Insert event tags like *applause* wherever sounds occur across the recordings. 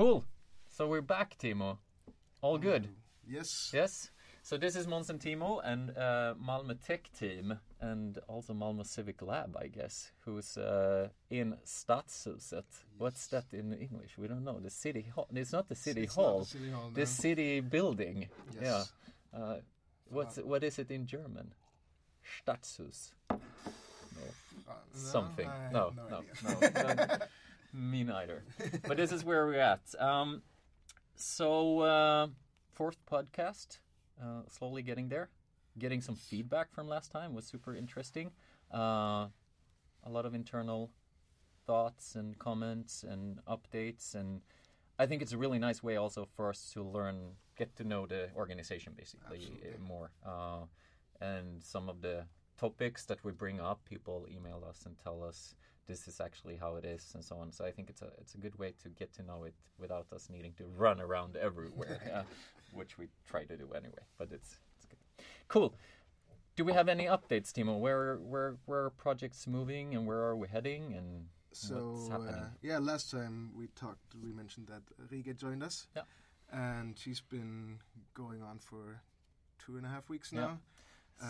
Cool. So we're back, Timo. All good. Yes. Yes. So this is Måns and Timo and uh, Malmö Tech Team and also Malmö Civic Lab, I guess, who's uh, in Stadshuset. What's that in English? We don't know. The city hall. It's not the city It's hall. the city hall, The no. city building. Yes. Yeah. Uh, what's what is it in German? Stadtshus. Uh, no, Something. I have No, no, no, *laughs* no. Me neither. But this is where we're at. Um, so uh, fourth podcast, uh, slowly getting there. Getting some feedback from last time was super interesting. Uh, a lot of internal thoughts and comments and updates, and I think it's a really nice way also for us to learn, get to know the organization basically Absolutely. uh, more, uh, and some of the topics that we bring up. People email us and tell us this is actually how it is and so on. So I think it's a it's a good way to get to know it without us needing to run around everywhere, *laughs* yeah, which we try to do anyway. But it's it's good. Cool. Do we have any updates, Timo? Where where where are projects moving and where are we heading and So what's happening? uh, yeah, last time we talked, we mentioned that Riga joined us. Yeah. And she's been going on for two and a half weeks Yeah.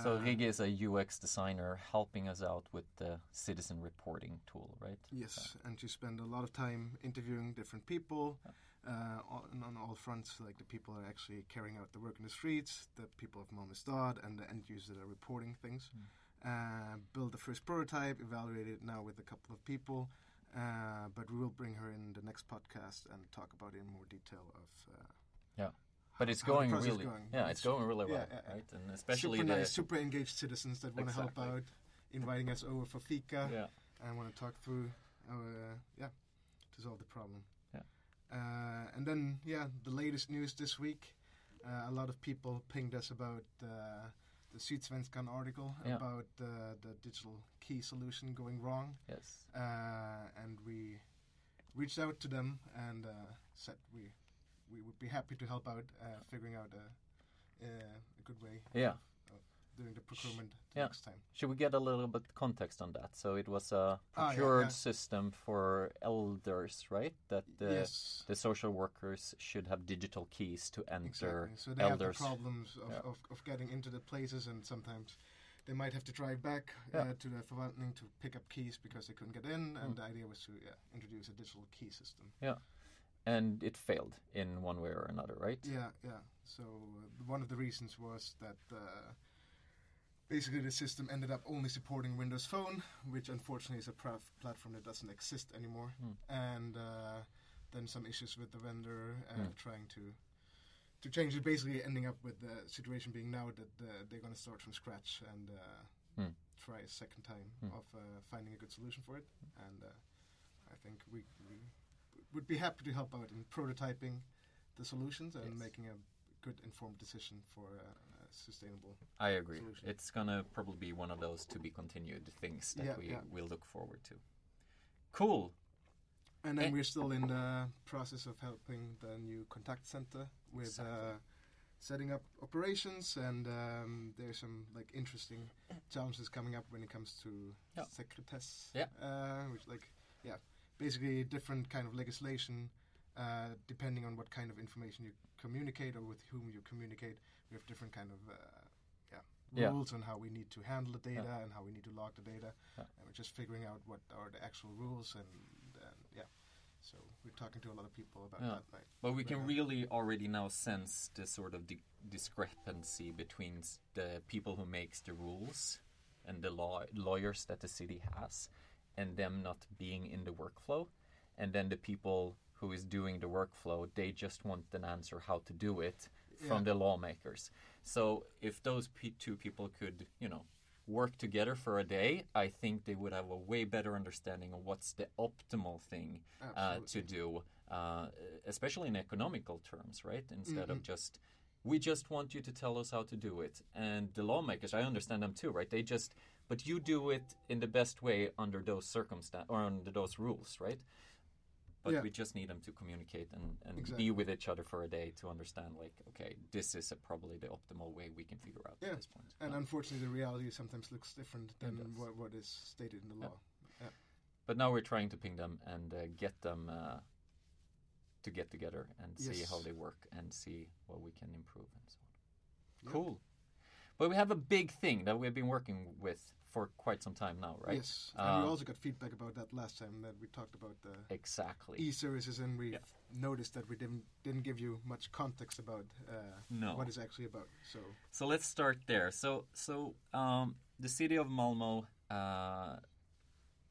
So Rige is a UX designer helping us out with the citizen reporting tool, right? Yes, and she spent a lot of time interviewing different people uh, on, on all fronts, like the people that are actually carrying out the work in the streets, the people of Malmöstad, and the end users that are reporting things. Uh, build the first prototype, evaluate it now with a couple of people, uh, but we will bring her in the next podcast and talk about it in more detail of. Uh, Yeah. But it's going really, going. yeah, it's going really well, yeah, yeah, right? And especially super the nice, super engaged citizens that want to help out, inviting us over for fika. yeah, and want to talk through our uh, yeah to solve the problem. Yeah. Uh, and then yeah, the latest news this week. Uh, a lot of people pinged us about uh, the Sydsvenskan article Yeah. about uh, the digital key solution going wrong, yes, uh, and we reached out to them and uh, said we we would be happy to help out uh, figuring out a, a, good way yeah. doing the procurement Yeah. next time. Should we get a little bit context on that? So it was a Ah, yeah, procured yeah. system for elders, right? That the yes. the social workers should have digital keys to enter Exactly. So they have the problems of, Yeah. of, of getting into the places, and sometimes they might have to drive back Yeah. uh, to the förvaltning to pick up keys because they couldn't get in. And Mm. the idea was to yeah, introduce a digital key system. And it failed in one way or another, right? Yeah, yeah. So uh, one of the reasons was that uh, basically the system ended up only supporting Windows Phone, which unfortunately is a platform that doesn't exist anymore. Mm. And uh, then some issues with the vendor uh, Mm. trying to to change it. Basically, ending up with the situation being now that uh, they're going to start from scratch and uh, Mm. try a second time Mm. of uh, finding a good solution for it. And uh, I think we, we would be happy to help out in prototyping the solutions and Yes. making a good informed decision for a, a sustainable. I agree. Solution. It's gonna probably be one of those to be continued things that Yeah, we yeah. will look forward to. Cool. And then Eh. we're still in the process of helping the new contact center with Exactly. uh, setting up operations, and um, there's some like interesting challenges coming up when it comes to Yeah. sekretess, Yeah. uh, which like yeah, basically different kind of legislation. Uh, depending on what kind of information you communicate or with whom you communicate, we have different kind of uh, yeah, Yeah. rules on how we need to handle the data Yeah. and how we need to log the data. And we're just figuring out what are the actual rules and, and yeah. So we're talking to a lot of people about that. Right? But we can really already now sense the sort of di- discrepancy between the people who makes the rules and the law lawyers that the city has, and them not being in the workflow, and then the people who is doing the workflow, they just want an answer how to do it from Yeah. the lawmakers. So if those p- two people could, you know, work together for a day, I think they would have a way better understanding of what's the optimal thing uh, to do, uh, especially in economical terms, right? Instead of Mhm. just, we just want you to tell us how to do it. And the lawmakers, I understand them too, right? They just, but you do it in the best way under those circumstances or under those rules, right? But Yeah. we just need them to communicate and, and Exactly. be with each other for a day to understand, like, okay, this is a, probably the optimal way we can figure out Yeah. at this point. And Yeah. unfortunately, the reality sometimes looks different than what, what is stated in the law. But now we're trying to ping them and uh, get them uh, to get together and see how they work and see what we can improve and so on. Cool. But we have a big thing that we've been working with for quite some time now, right? Yes, and we Uh, also got feedback about that last time that we talked about the Exactly. e-services, and we Yeah. noticed that we didn't didn't give you much context about uh, No. what it's actually about. So So let's start there. So, so um, the city of Malmo, uh,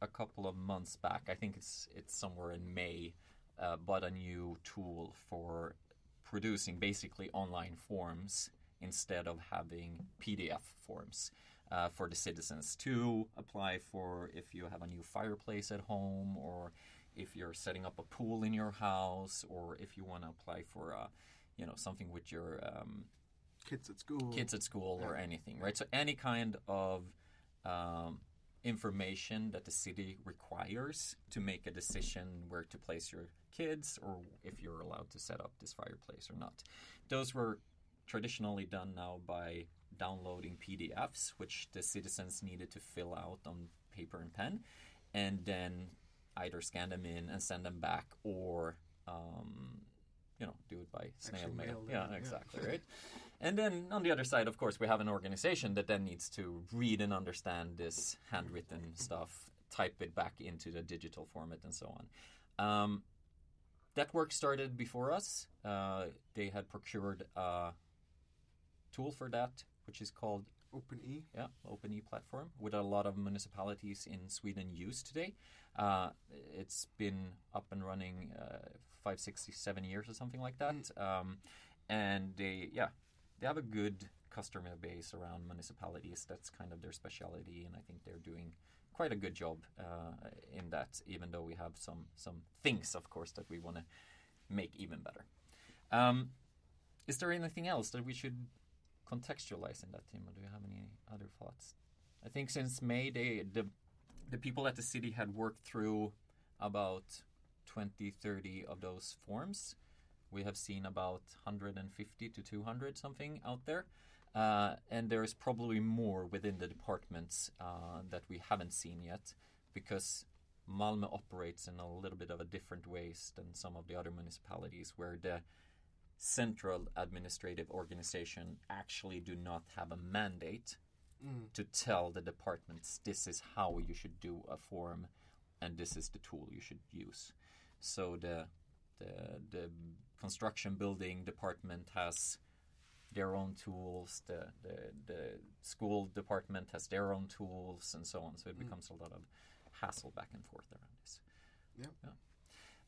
a couple of months back, I think it's it's somewhere in May, uh, bought a new tool for producing basically online forms instead of having PDF forms uh, for the citizens to apply for if you have a new fireplace at home or if you're setting up a pool in your house or if you want to apply for uh, you know something with your um, kids at school, kids at school or anything, right? So any kind of um, information that the city requires to make a decision where to place your kids or if you're allowed to set up this fireplace or not. Those were traditionally done now by downloading PDFs, which the citizens needed to fill out on paper and pen, and then either scan them in and send them back or um, you know do it by snail Actually mail. mail Yeah, yeah. exactly, right? And then on the other side, of course, we have an organization that then needs to read and understand this handwritten stuff, type it back into the digital format, and so on. Um, that work started before us. Uh, they had procured a tool for that, which is called Open E. yeah, OpenE platform, with a lot of municipalities in Sweden use today. Uh, it's been up and running uh, five, six, seven years or something like that. Um, and they, yeah, they have a good customer base around municipalities. That's kind of their specialty, and I think they're doing quite a good job uh, in that. Even though we have some some things, of course, that we want to make even better. Um, is there anything else that we should contextualize in that, Tim? Or do you have any other thoughts? I think since May, they, the the people at the city had worked through about 20, 30 of those forms. We have seen about 150 to 200 something out there. Uh, and there is probably more within the departments uh, that we haven't seen yet because Malmö operates in a little bit of a different ways than some of the other municipalities where the central administrative organization actually do not have a mandate Mm. to tell the departments this is how you should do a form and this is the tool you should use so the the, the construction building department has their own tools the, the the school department has their own tools and so on so it Mm. becomes a lot of hassle back and forth around this Yeah.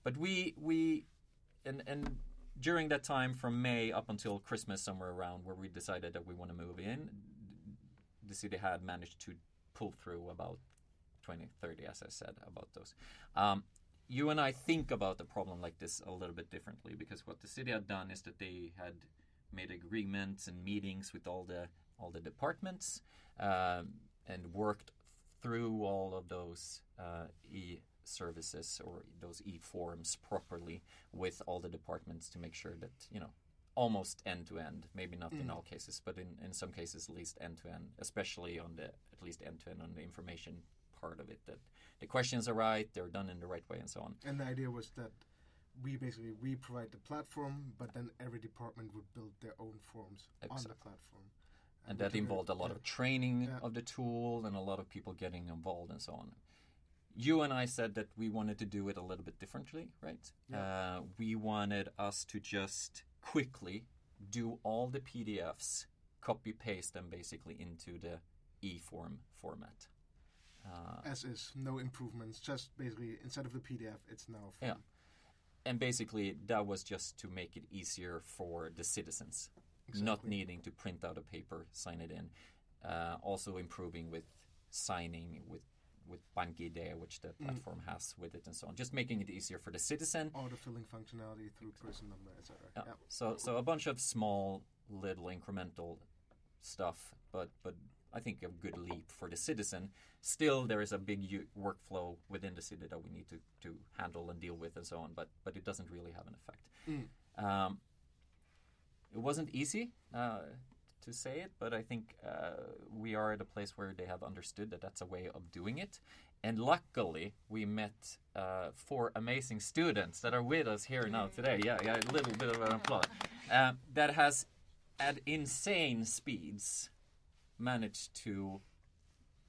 but we we and and during that time from May up until Christmas somewhere around where we decided that we want to move in the city had managed to pull through about 20 30 as I said about those. Um, you and I think about the problem like this a little bit differently because what the city had done is that they had made agreements and meetings with all the all the departments um, and worked through all of those uh, e services or those e forms properly with all the departments to make sure that you know almost end to end maybe not in Mm. all cases but in, in some cases at least end to end especially on the at least end to end on the information part of it that the questions are right they're done in the right way and so on And the idea was that we basically we provide the platform, but then every department would build their own forms on the platform. and we that involved a lot yeah. of training Yeah. of the tool and a lot of people getting involved and so on. You and I said that we wanted to do it a little bit differently, right? Uh, we wanted us to just quickly do all the PDFs, copy paste them basically into the e-form format. Uh, As is, no improvements. Just basically instead of the PDF, it's now. From, Yeah. and basically, that was just to make it easier for the citizens. not needing to print out a paper, sign it in. Uh, also improving with signing with with BankID, which the platform has with it, and so on. Just making it easier for the citizen. Autofilling functionality through person number, etc. Yeah. Yeah. So so a bunch of small, little incremental stuff, but but I think a good leap for the citizen. Still, there is a big u- workflow within the city that we need to, to handle and deal with, and so on. But but it doesn't really have an effect. Mm. Um, it wasn't easy uh, to say it, but I think uh, we are at a place where they have understood that that's a way of doing it, and luckily we met uh, four amazing students that are with us here now today. Yeah, yeah, a little bit of an applause. *laughs* Um, that has, at insane speeds, managed to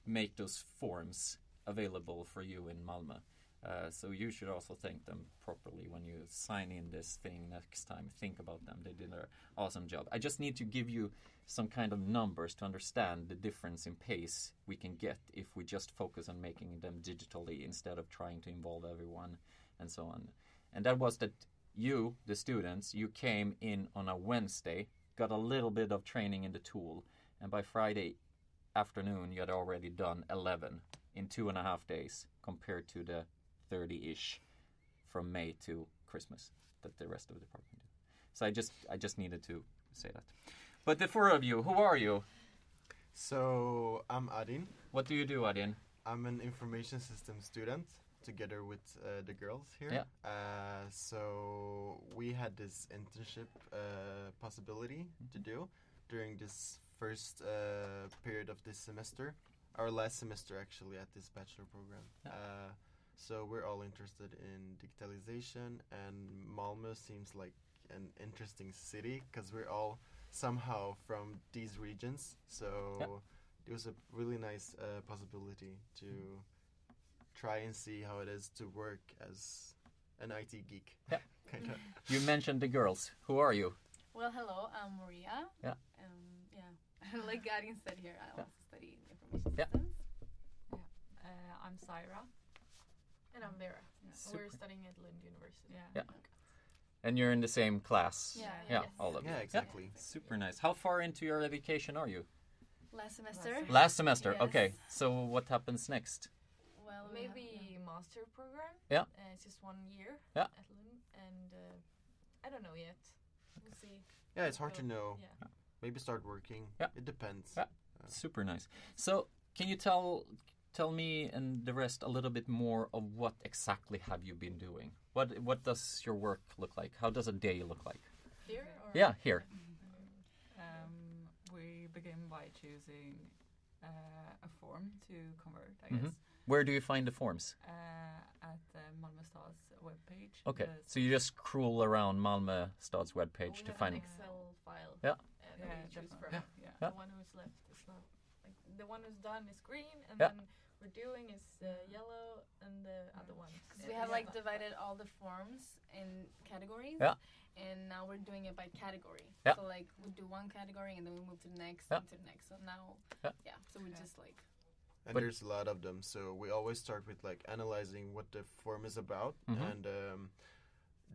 make those forms available for you in Malmö. Uh, so you should also thank them properly when you sign in this thing next time. Think about them; they did an awesome job. I just need to give you some kind of numbers to understand the difference in pace we can get if we just focus on making them digitally instead of trying to involve everyone and so on. And that was that you, the students, you came in on a Wednesday, got a little bit of training in the tool, and by Friday afternoon you had already done 11 in two and a half days compared to the 30-ish from May to Christmas that the rest of the department did. So I just I just needed to say that. But the four of you, who are you? So I'm Adin. What do you do, Adin? I'm an information system student together with uh, the girls here. Yeah. Uh, so we had this internship uh, possibility to do during this first uh, period of this semester, our last semester actually at this bachelor program. Yeah. So we're all interested in digitalization, and Malmö seems like an interesting city because we're all somehow from these regions. So it was a really nice uh, possibility to try and see how it is to work as an IT geek. Yeah. *laughs* kind of. You mentioned the girls. Who are you? Well, hello, I'm Maria. Yeah. Um, yeah. *laughs* like Garin said here, I Yeah. also study information Yeah. systems. Uh, I'm Syra. And I'm Vera. Super. We're studying at Lund University. Yeah. Yeah. And you're in the same class. Yeah, Yeah, yes. all of you. Yeah, exactly. Super nice. How far into your education are you? Last semester. semester. Last semester. Yes. Okay. So what happens next? Well, we have- Maybe master program. Yeah. Uh, it's just one year Yeah. at Lund, and uh, I don't know yet. We'll see. Yeah, it's hard to know. Yeah. Maybe start working. Yeah. It depends. Yeah. Super nice. So can you tell tell me and the rest a little bit more of what exactly have you been doing? What what does your work look like? How does a day look like? Here or Yeah, here. Um, we begin by choosing uh, a form to convert, I Mhm. guess, Where do you find the forms? uh, at uh, Malmö Stad's webpage. Okay. The- So you just scroll around Malmö Stad's webpage we to find an Excel file. Yeah. Uh, that yeah, we from. Yeah. Yeah. The one who's left is not like the one who's done is green, and Yeah. then we're doing is uh, yellow, and the other one. Because we have like divided all the forms in categories. Yeah. And now we're doing it by category. Yeah. So like we do one category and then we move to the next Yeah. and to the next. So now, Yeah. So we Yeah. just like And But- there's a lot of them. So we always start with like analyzing what the form is about Mhm. and um,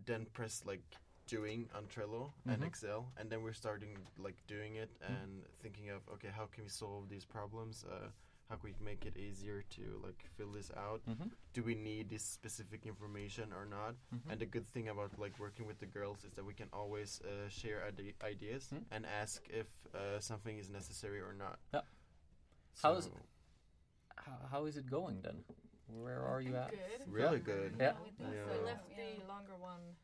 then press like doing on Trello and Mhm. Excel. And then we're starting like doing it Mm-hmm. and thinking of, okay, how can we solve these problems? Uh, how can we make it easier to like fill this out? Mhm. Do we need this specific information or not? Mhm. And the good thing about like working with the girls is that we can always uh, share ide- ideas Mm. and ask if uh, something is necessary or not. Yeah. How is- So- How, how is it going then? Where are you at? Good. Really Yeah. good. Yeah. we Yeah. so. We left Yeah. the longer one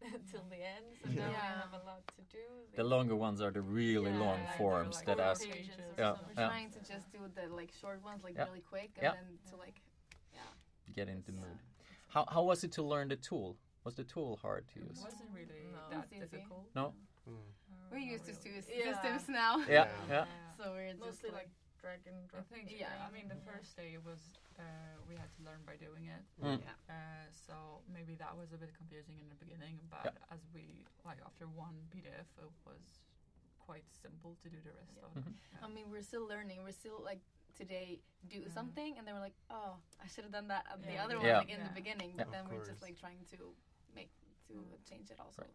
*laughs* till the end, so Yeah. now we have a lot to do. The longer ones are the really Yeah, long like forms like that ask. pages or Yeah. we're Yeah. trying to just do the like short ones like Yeah. really quick and Yeah. then to like yeah. get into the mood. How, how was it to learn the tool? Was the tool hard to use? It wasn't really No. that It's easy. difficult. No? Mm. Uh, We're not used to really. Yeah. systems now. Yeah, Yeah. yeah. So we're just Mostly like, like drag and I drop. think, Yeah. yeah, I mean, the first day it was uh, we had to learn by doing it. Mm. yeah. Uh, so maybe that was a bit confusing in the beginning, but Yeah. as we like after one PDF, it was quite simple to do the rest Yeah. of it. Mhm. Yeah. I mean, we're still learning. We're still like today do Mhm. something, and then we're like, oh, I should have done that at the other Yeah. one like in Yeah. the beginning. Yeah. But then we're just like trying to make to change it also. Right.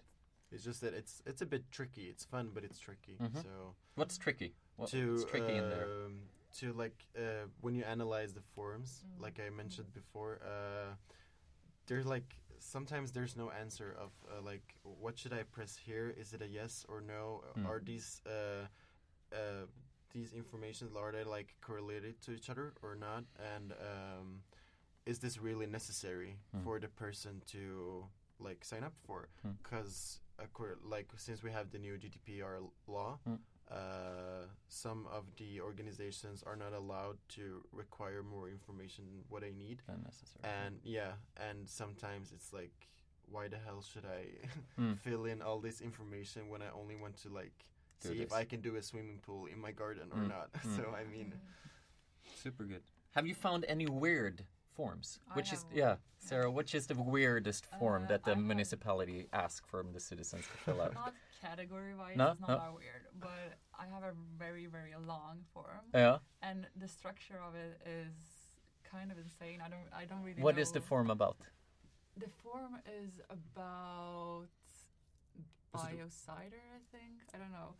It's just that it's it's a bit tricky. It's fun, but it's tricky. Mhm. So What's tricky? What, to what's tricky in there? To like uh, when you analyze the forms, Mm. like I mentioned before, uh, there's like sometimes there's no answer of uh, like what should I press here? Is it a yes or no? Mm. Are these uh, uh, these information are they like correlated to each other or not? And um, is this really necessary Mm. for the person to like sign up for? Mm. Because like since we have the new GDPR law, Mm. Uh, some of the organizations are not allowed to require more information than what I need. Than necessary. And yeah, and sometimes it's like, why the hell should I *laughs* Hmm. fill in all this information when I only want to like Do see if. I can do a swimming pool in my garden or Mm. not? *laughs* Mm. So I mean, Super good. Have you found any weird forms? I Which is have one. yeah, Sarah. Which is the weirdest form Uh, that the I have- municipality asks from the citizens to fill out? Not category wise, No, it's not no. that weird, but I have a very, very long form, yeah. and the structure of it is kind of insane. I don't, I don't really. What know. is the form about? The form is about Is it a- biocider, I think. I don't know.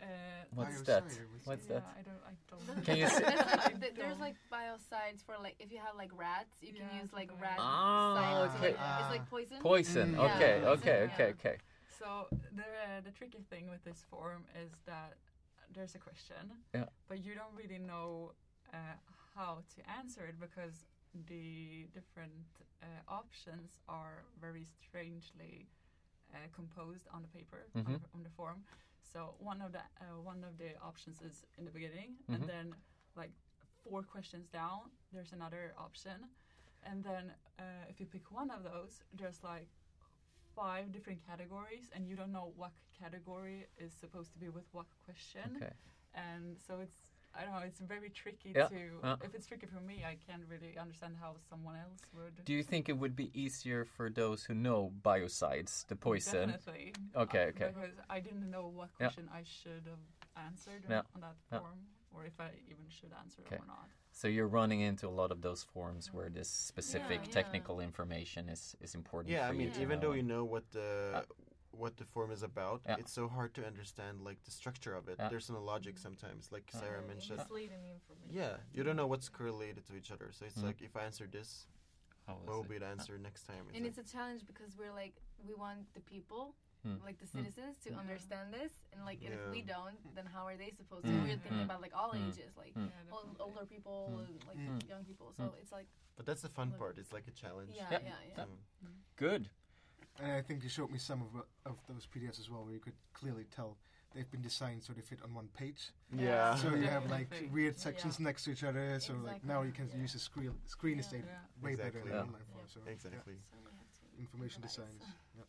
Uh, What's that? what's What's yeah, that? I don't. I don't. *laughs* Can you say- *laughs* There's like, I th- there's like biocides for like if you have like rats, you can use like rat like Ah, okay. Like, it's like poison. Poison. Mm. Okay. Yeah. Okay. Okay. Okay. So the uh, the tricky thing with this form is that there's a question, Yeah. but you don't really know uh, how to answer it because the different uh, options are very strangely uh, composed on the paper on, Mhm. the, on the form. So one of the uh, one of the options is in the beginning, Mhm. and then like four questions down, there's another option, and then uh, if you pick one of those, there's like five different categories, and you don't know what category is supposed to be with what question, Okay. and so it's. I don't know. It's very tricky Yeah, to. yeah. If it's tricky for me, I can't really understand how someone else would. Do you think it would be easier for those who know biocides, the poison? Definitely. Okay, Uh, okay. Because I didn't know what Yeah. question I should have answered Yeah, on that yeah. form, or if I even should answer Okay. it or not. So you're running into a lot of those forms where this specific Yeah, yeah. technical information is is important. yeah, for I mean, to even know. though you know what the Uh, what the form is about, Yeah. it's so hard to understand like the structure of it. Yeah. There's no logic sometimes, like Yeah. Sarah Uh, mentioned. misleading information. Yeah, you don't know what's correlated to each other. So it's Mm. like if I answer this, what will be the answer next time? And like- it's a challenge because we're like we want the people. Like the Hmm. citizens, to Yeah. understand this, and like if we don't, then how are they supposed to? Hmm. We're thinking Hmm. about like all Hmm. ages, like Hmm. Yeah, old, older people, Hmm. and, like Hmm. young people. So it's like but that's the fun Look- part. It's like a challenge. yeah, Yeah. yeah, yeah. So- Good. And I think you showed me some of of those PDFs as well, where you could clearly tell they've been designed so they fit on one page. Yeah. So you have like Definitely. weird Yeah. sections next to each other. So like now you can Exactly. use the screen screen Yeah. estate Yeah. way better Exactly. than Yeah. online form. So yeah. Exactly. So we have to information design. Is, yeah.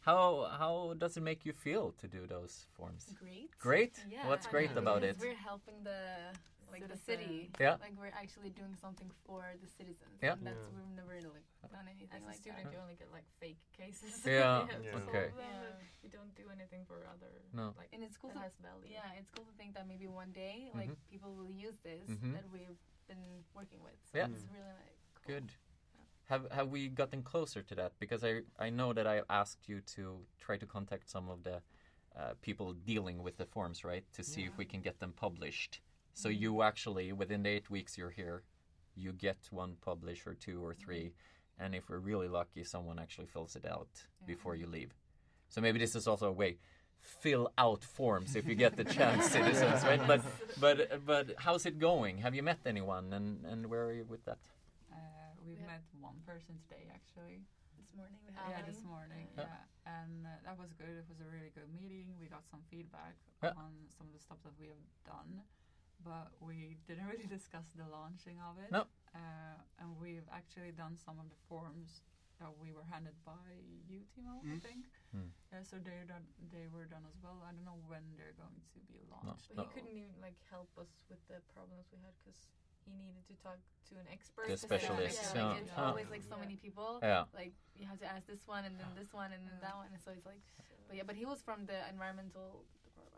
How how does it make you feel to do those forms? Great. Great. Yeah. What's great know, about because it? We're helping the like the city. Yeah. Like we're actually doing something for the citizens. Yeah. And that's Yeah. we've never like done anything As a student, that. you only get like fake cases. Yeah, *laughs* You Yeah. okay. Yeah. You don't do anything for other. No. Like And it's cool that to has value. yeah, it's cool to think that maybe one day like Mhm. people will use this Mhm. that we've been working with. So Yeah. it's really like cool. Good. Have have we gotten closer to that? Because I I know that I asked you to try to contact some of the uh, people dealing with the forms, right, to see if we can get them published. So you actually within the eight weeks you're here, you get one publish or two or three, and if we're really lucky, someone actually fills it out before you leave. So maybe this is also a way fill out forms if you get the chance, *laughs* citizens, right? But but but how's it going? Have you met anyone, and and where are you with that? Uh, we've Yeah. met one person today, actually. This morning we yeah, this morning. Yeah. Yeah, and uh, that was good. It was a really good meeting. We got some feedback Yeah. on some of the stuff that we have done, but we didn't *laughs* really discuss the launching of it. No. Uh, and we've actually done some of the forms that we were handed by you, Timo, I Mm. think. Mm. Yeah, so they're done. They were done as well. I don't know when they're going to be launched. But No. he couldn't even like help us with the problems we had because he needed to talk to an expert. The to specialist, say, Yeah, yeah. like, it's always like so Yeah. many people. Yeah. Like you have to ask this one and then this one and then that one. And so it's like, but yeah, but he was from the environmental.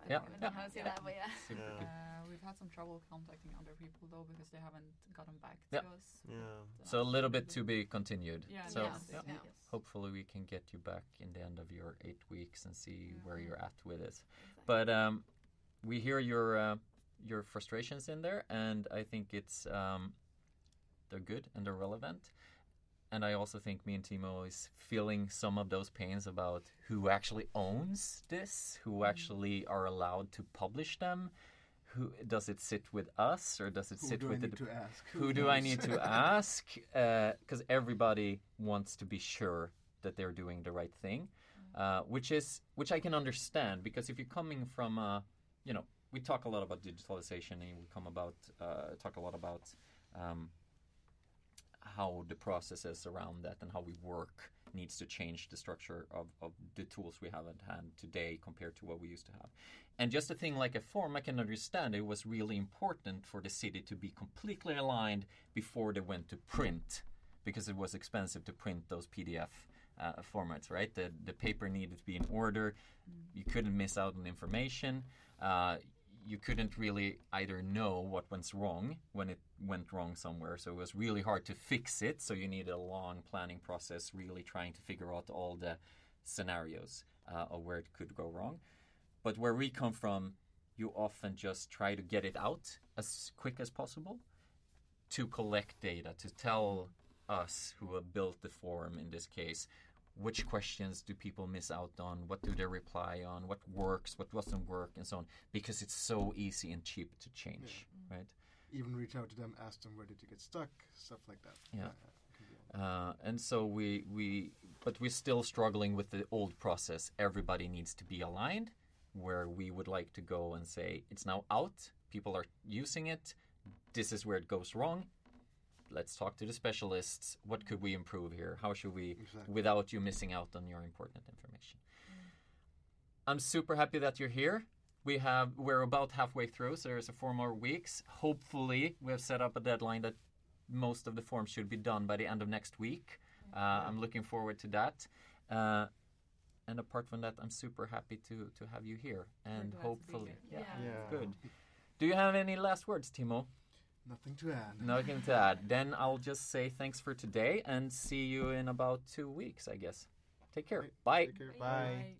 I Yeah. don't even know Yeah. how to say Yeah. that, but yeah. *laughs* Yeah. Uh, we've had some trouble contacting other people though because they haven't gotten back to Yeah. us. Yeah. So a little bit to be continued. Yeah, So Yes, yeah. yeah. hopefully we can get you back in the end of your eight weeks and see where Mhm. you're at with it. Exactly. But um, we hear your uh, your frustrations in there, and I think it's um, they're good and they're relevant. And I also think me and Timo is feeling some of those pains about who actually owns this, who actually are allowed to publish them. Who does it sit with us, or does it Who sit with the ask? who do I need to *laughs* ask? Because everybody wants to be sure that they're doing the right thing, uh, which is which I can understand because if you're coming from a you know, we talk a lot about digitalization, and we come about uh, talk a lot about um, how the processes around that and how we work needs to change the structure of, of the tools we have at hand today compared to what we used to have. And just a thing like a form, I can understand it was really important for the city to be completely aligned before they went to print because it was expensive to print those PDF uh, formats, right? The, the paper needed to be in order. You couldn't miss out on information. Uh, you couldn't really either know what went wrong when it went wrong somewhere. So it was really hard to fix it. So you needed a long planning process, really trying to figure out all the scenarios uh, of where it could go wrong. But where we come from, you often just try to get it out as quick as possible to collect data, to tell us who have built the form in this case which questions do people miss out on? What do they reply on? What works? What doesn't work? And so on. Because it's so easy and cheap to change right? Even reach out to them, ask them where did you get stuck, stuff like that. Yeah. can be on. uh, and so we we but we're still struggling with the old process. Everybody needs to be aligned where we would like to go and say it's now out. People are using it. This is where it goes wrong let's talk to the specialists. What could we improve here? How should we Exactly. without you missing out on your important information? I'm super happy that you're here. We have we're about halfway through so there's a four more weeks. Hopefully we have set up a deadline that most of the forms should be done by the end of next week. Uh, i'm looking forward to that. Uh, and apart from that i'm super happy to to have you here. And glad to be hopefully here. yeah, Yeah. good. Do you have any last words timo Nothing to add. Nothing to add. Then I'll just say thanks for today and see you in about two weeks, I guess. Take care. Right. Bye. Take care. Bye.